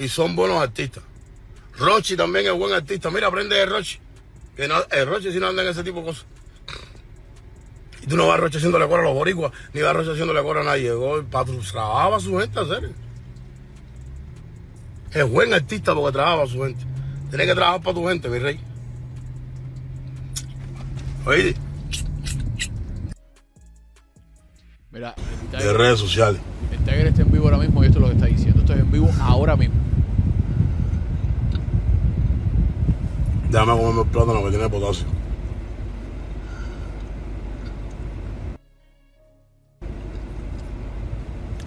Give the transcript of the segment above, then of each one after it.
y son buenos artistas. Rochi también es buen artista. Mira, aprende de Rochi. Que no, el Rochi si no anda en ese tipo de cosas. Y tú no vas a Rochi haciéndole coro a los boricuas, ni vas a Rochi haciéndole coro a nadie. Trabajaba a su gente a hacer. Es buen artista porque trabaja para su gente. Tienes que trabajar para tu gente, mi rey. Oye. Mira, De redes sociales. El Tiger está en vivo ahora mismo y esto es lo que está diciendo. Esto es en vivo ahora mismo. Déjame comerme el plátano que tiene potasio.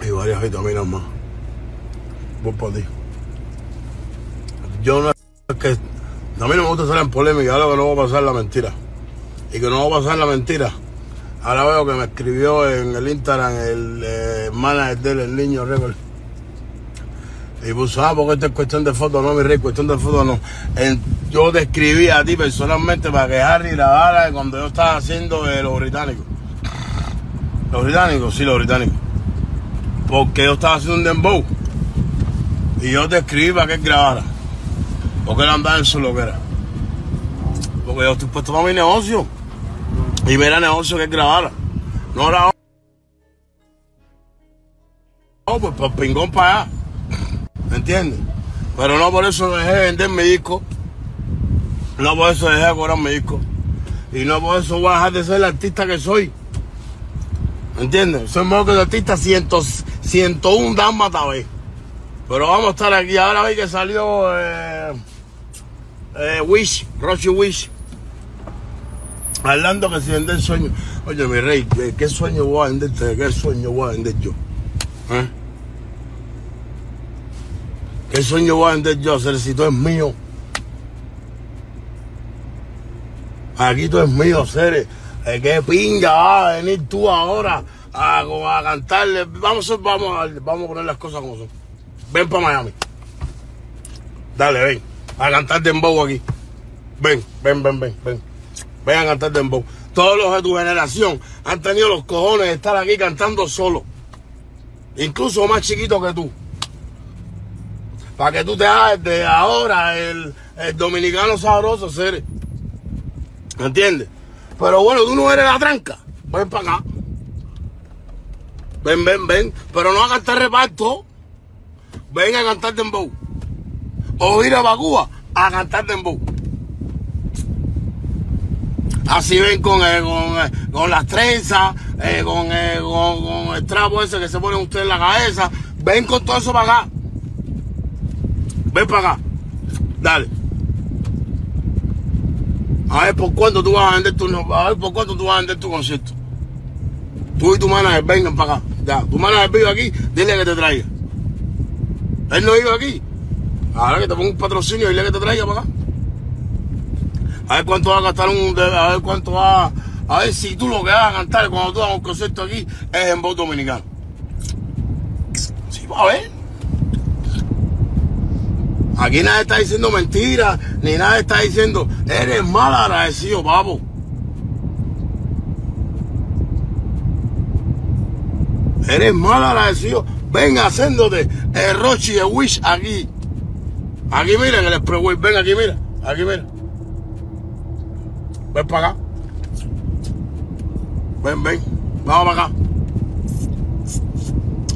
Y varias vitaminas más. Voy por ti. Yo no es que. A mí no me gusta estar en polémica, ahora que no va a pasar la mentira. Y que no va a pasar la mentira. Ahora veo que me escribió en el Instagram el eh, manager del el niño récord. Y puso, ah, porque esto es cuestión de fotos, no, mi rey, cuestión de fotos no. En- yo te a ti personalmente para que Harry grabara cuando yo estaba haciendo eh, los británicos. ¿Los británicos? Sí, los británicos. Porque yo estaba haciendo un dembow. Y yo te para que él grabara. Porque él andaba en su loquera. Porque yo estoy puesto para mi negocio. Y me era negocio que él grabara. No era. No, pues por pingón para allá. ¿Me entiendes? Pero no por eso dejé de vender mi disco. No por eso dejé de cobrar mi disco. Y no por eso voy a dejar de ser el artista que soy. ¿Me entiendes? Soy mejor que el artista 100, 101 dálmata vez. Pero vamos a estar aquí. Ahora vi que salió eh, eh, Wish, Rochi Wish. Hablando que si vender sueño. Oye, mi rey, ¿qué, qué sueño voy a venderte? ¿Qué sueño voy a vender yo? ¿Eh? ¿Qué sueño voy a vender yo? Hacer si todo es mío. Aquí todo es mío, Cere. Eh, ¿Qué pinga vas a venir tú ahora a, a cantarle? Vamos, a- vamos, a, vamos a poner las cosas como son. Ven para Miami. Dale, ven. A cantar dembow aquí. Ven, ven, ven, ven, ven. Ven a cantar dembow. Todos los de tu generación han tenido los cojones de estar aquí cantando solo. Incluso más chiquitos que tú. Para que tú te hagas de ahora el, dominicano sabroso, Cere. ¿Me entiendes? Pero bueno, tú no eres la tranca. Ven para acá. Ven, ven, ven. Pero no a cantar reparto. Ven a cantar dembow. O ir a Bagúa a cantar dembow. Así ven con, eh, con, eh, con las trenzas, eh, con, con, el trapo ese que se pone usted en la cabeza. Ven con todo eso para acá. Ven para acá. Dale. A ver por cuánto tú vas a vender tu a ver por cuánto tú vas a vender tu concierto. Tú y tu manager vengan para acá. Ya, tu manager vive aquí, dile que te traiga. Él no vive aquí. Ahora que te ponga un patrocinio, dile que te traiga para acá. A ver cuánto va a gastar un. A ver cuánto va. A ver si tú lo que vas a cantar cuando tú hagas un concierto aquí es en voz dominicano. Sí, va a ver. Aquí nadie está diciendo mentiras, ni nadie está diciendo, eres mal agradecido, papo. Eres mal agradecido. Ven haciéndote el Rochi de Wish aquí. Aquí mira en el Expressway. Ven aquí, mira. Aquí mira. Ven para acá. Ven, ven. Vamos para acá.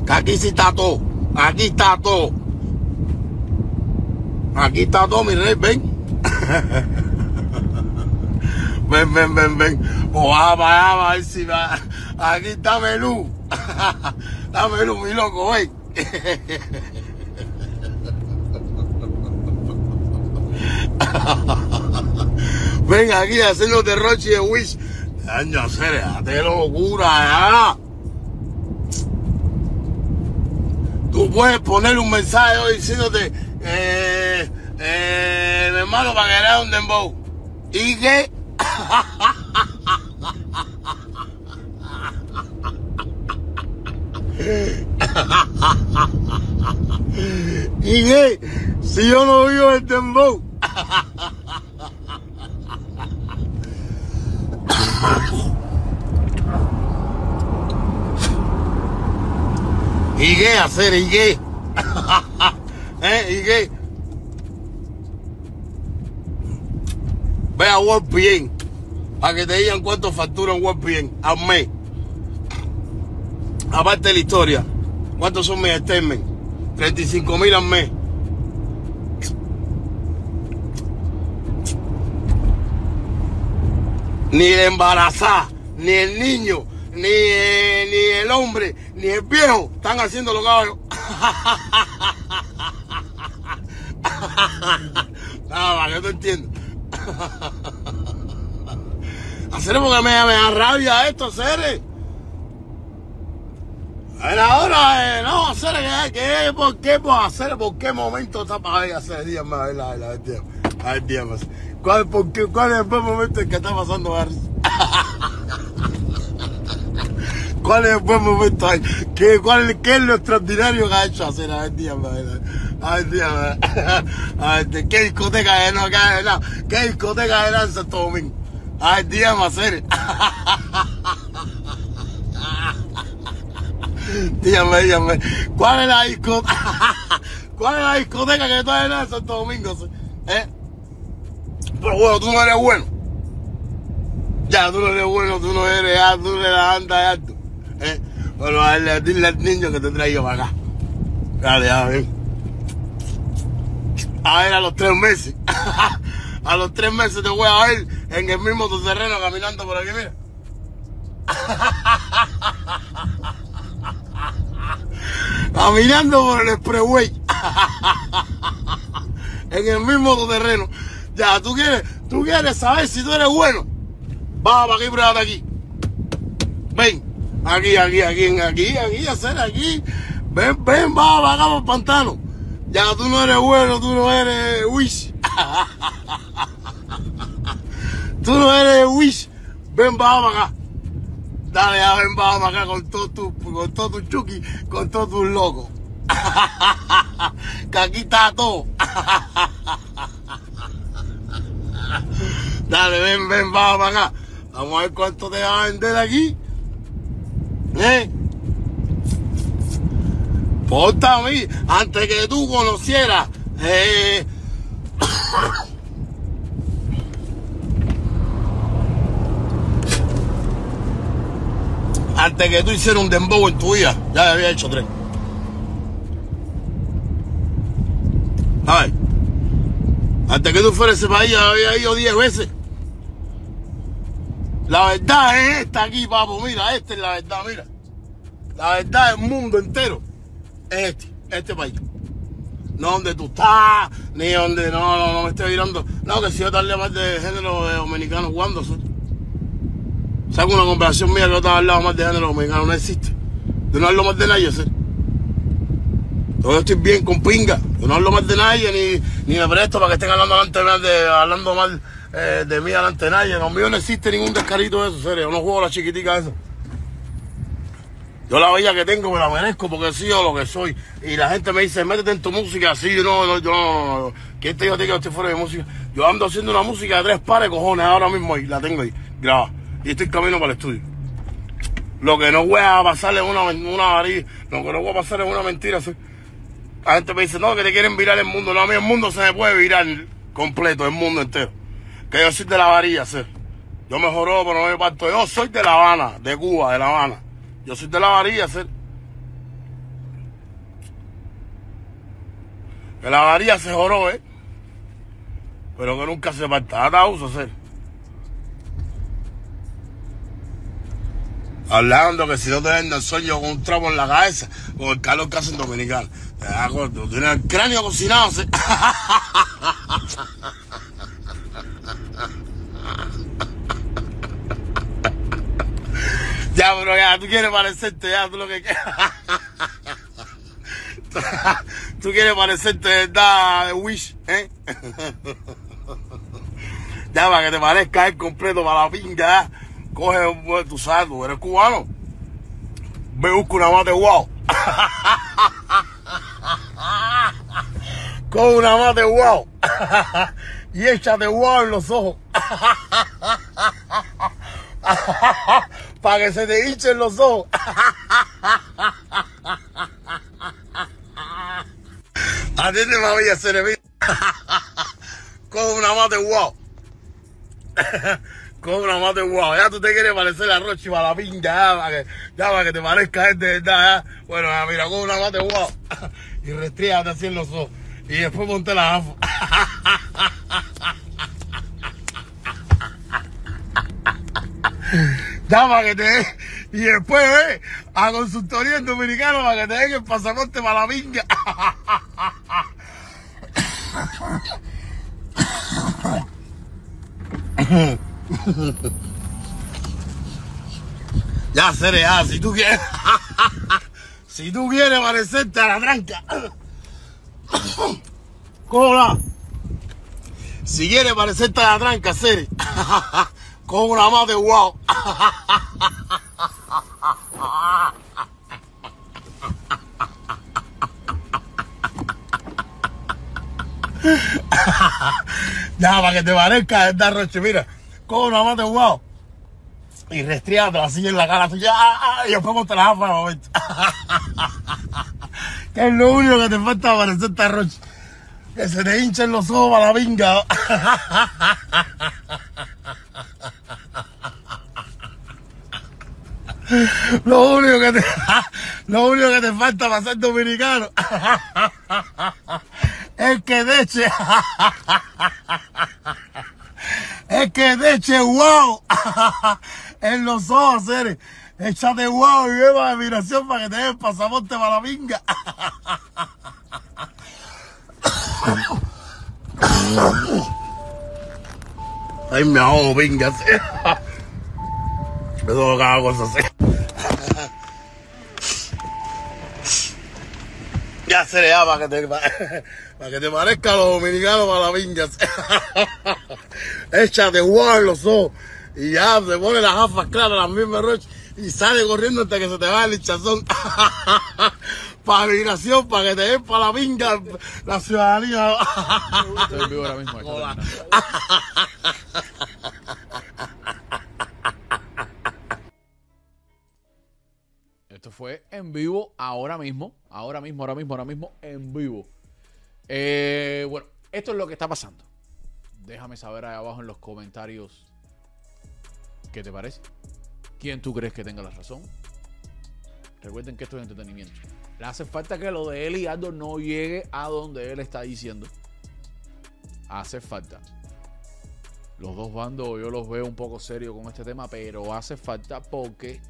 Que aquí sí está todo. Aquí está todo. Aquí está todo, mi rey, ven. ven, ven, ven, ven. O va para allá, a ver si va. Aquí está Menú. está Menú, mi loco, ven. ven aquí haciéndote Rochi de Wish. Año, hacer, de locura, ya. Tú puedes poner un mensaje hoy diciéndote, eh, eh, mi hermano, para le un dembow. ¿Y qué? Si yo no vivo el dembow. ¿Y qué hacer? ¿Y qué? ¿Eh? ¿Y qué? Ve a para que te digan cuánto factura un WordPN al mes. Aparte de la historia, ¿cuántos son mis statements? 35 mil al mes. Ni la embarazada, ni el niño, ni, eh, ni el hombre, ni el viejo están haciendo lo que yo. Nada, yo te entiendo. Hacer porque me, me da rabia esto, hacer. A ver, ahora, eh, no, hacer, ¿qué, qué, por qué, por hacer, por qué momento está para ahí hacer, dígame, a ver, la, dígame, a ver, dígame, ¿cuál, por qué, cuál es el buen momento en que está pasando Harris? ¿Cuál es el buen momento ahí? ¿Qué, cuál, ¿Qué es lo extraordinario que ha hecho hacer? A ver, dígame, a ver, a ver, dígame, a ver, ¿qué discoteca es, no, qué, no, qué discoteca era en Santo Domingo? A ver, dígame, hacer. Dígame, dígame. ¿Cuál es la discoteca? ¿Cuál es la discoteca que está en Santo Domingo? ¿Eh? Pero bueno, tú no eres bueno. Ya, tú no eres bueno, tú no eres, ya, tú no eres anda, ya tú. ¿Eh? Bueno, a darle, dile al niño que te traigo para acá. Dale, a ver. A ver, a los tres meses. a los tres meses te voy a ver en el mismo tu terreno caminando por aquí, mira. caminando por el expressway. en el mismo terreno. Ya, tú quieres, tú quieres saber si tú eres bueno. Vamos para aquí, pruébate aquí. Ven, aquí, aquí, aquí, aquí, aquí, hacer aquí. Ven, ven, vamos para acá por el pantano. Ya, tú no eres bueno, tú no eres wish. tú no eres wish. Ven, para acá. Dale, ya ven, vamos acá con todo tu, con todo tu chuki, con todos tus locos. que aquí está todo. Dale, ven, ven, vamos para acá. Vamos a ver cuánto te va a vender aquí. ¿Eh? Ponta a mí, antes que tú conocieras. Eh, antes que tú hicieras un dembow en tu vida, ya había hecho tres. ¿Sabes? Antes que tú fueras a ese país, ya había ido diez veces. La verdad es esta aquí, papo. Mira, esta es la verdad, mira. La verdad del mundo entero este, este país. No donde tú estás, ni donde no, no, no me estoy mirando. No, que si yo tal más de género de dominicano jugando. Saco una comparación mía que yo estaba al lado más de género dominicano, no existe. Yo no hablo más de nadie, ¿sí? Yo estoy bien con pinga. Yo no hablo más de nadie, ni, ni me presto para que estén hablando delante de, hablando mal eh, de mí delante de nadie. Conmigo no existe ningún descarito de eso, serio. Yo no juego a la chiquitica esa. Yo la vida que tengo me la merezco porque soy yo lo que soy. Y la gente me dice, métete en tu música. Sí, yo no, no, yo no, no, no. ¿Quién te que yo estoy fuera de música? Yo ando haciendo una música de tres pares, cojones, ahora mismo ahí, la tengo ahí, graba. Y estoy camino para el estudio. Lo que no voy a pasarle es una, una lo que no voy a pasar es una mentira. ¿sí? La gente me dice, no, que te quieren virar el mundo. No, a mí el mundo se me puede virar completo, el mundo entero. Que yo soy de la varilla, ¿sí? Yo me joro, pero no me parto. Yo soy de La Habana, de Cuba, de La Habana. Yo soy de la varilla, ¿sí? Que la varilla se joró, ¿eh? Pero que nunca se. Hasta uso, ¿sí? Hablando que si no te venden el sueño con un trapo en la cabeza, con el calor que hacen dominicanos. Te das cuenta, tienes el cráneo cocinado, ¿sí? Ya, pero ya, tú quieres parecerte, ya, tú lo que quieres. tú quieres parecerte, ¿verdad? De Wish, ¿eh? ya, para que te parezca el completo para la pinga. Coge, pues, tú sabes, tú eres cubano. Ve, busca una mate wow. Con una mate wow. y échate wow en los ojos para que se te hinchen los ojos. Atiende mami, hacer Con una mate wow. Con una mate wow. Ya tú te quieres parecer a Rochi para la pinga, ya para que, para que te parezca este verdad. Bueno, mira, con una mate wow. Y restríate así en los ojos. Y después ponte la gafa. Para que te den. Y después ve a consultoría en dominicano para que te den el pasaporte para la pinga. Ya, seré, ya, si tú quieres. Si tú quieres parecerte a la tranca. ¿Cómo va? Si quieres parecerte a la tranca, Seri. Con una más de wow. Ya, para que te parezca esta roche, mira. Con una más de wow. Y restríate así en la cara tuya. ah, ah, Y después ponte la de momento. Que es lo único que te falta para parecer esta roche. Que se te hinchen los ojos para la vinga. Lo único que te, lo único que te falta para ser dominicano es que deche, es que deche wow en los ojos, seres. Échate wow y lleva admiración para que te den el pasaporte para la vinga. Ay, me ahogo, vinga. Que hago cosas así. Ya se le da para que te, para que te parezca a los dominicanos para la vinga. Échate guau en los ojos. Y ya se pone las gafas claras, las mismas roches. Y sale corriendo hasta que se te va el hinchazón. para migración, para que te den para la vinga la ciudadanía. Estoy vivo ahora mismo. Fue en vivo ahora mismo. Ahora mismo, ahora mismo, ahora mismo, en vivo. Eh, bueno, esto es lo que está pasando. Déjame saber ahí abajo en los comentarios qué te parece. ¿Quién tú crees que tenga la razón? Recuerden que esto es entretenimiento. Le hace falta que lo de él y Aldo no llegue a donde él está diciendo. Hace falta. Los dos bandos yo los veo un poco serios con este tema, pero hace falta porque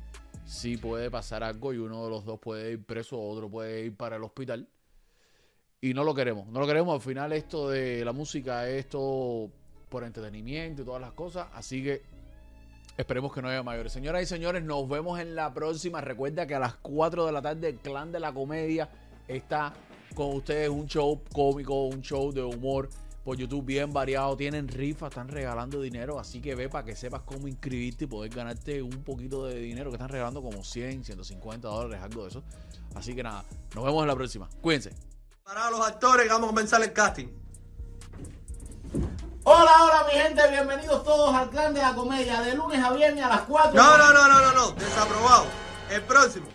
sí puede pasar algo y uno de los dos puede ir preso, otro puede ir para el hospital. Y no lo queremos, no lo queremos. Al final esto de la música es esto por entretenimiento y todas las cosas. Así que esperemos que no haya mayores. Señoras y señores, nos vemos en la próxima. Recuerda que a las 4 de la tarde el Clan de la Comedia está con ustedes. Un show cómico, un show de humor por YouTube bien variado. Tienen rifas, están regalando dinero. Así que ve para que sepas cómo inscribirte y poder ganarte un poquito de dinero que están regalando como 100, 150 dólares, algo de eso. Así que nada, nos vemos en la próxima. Cuídense. Para los actores, vamos a comenzar el casting. Hola, hola mi gente, bienvenidos todos al clan de la comedia, de lunes a viernes a las 4. No, no, no, no, no, no, desaprobado. El próximo.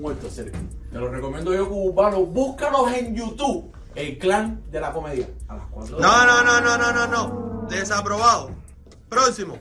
Muerto, Sergio. Te lo recomiendo yo cubano. Búscalos en YouTube. El clan de la comedia. A las 4. No, no, no, no, no, no, no. Desaprobado. Próximo.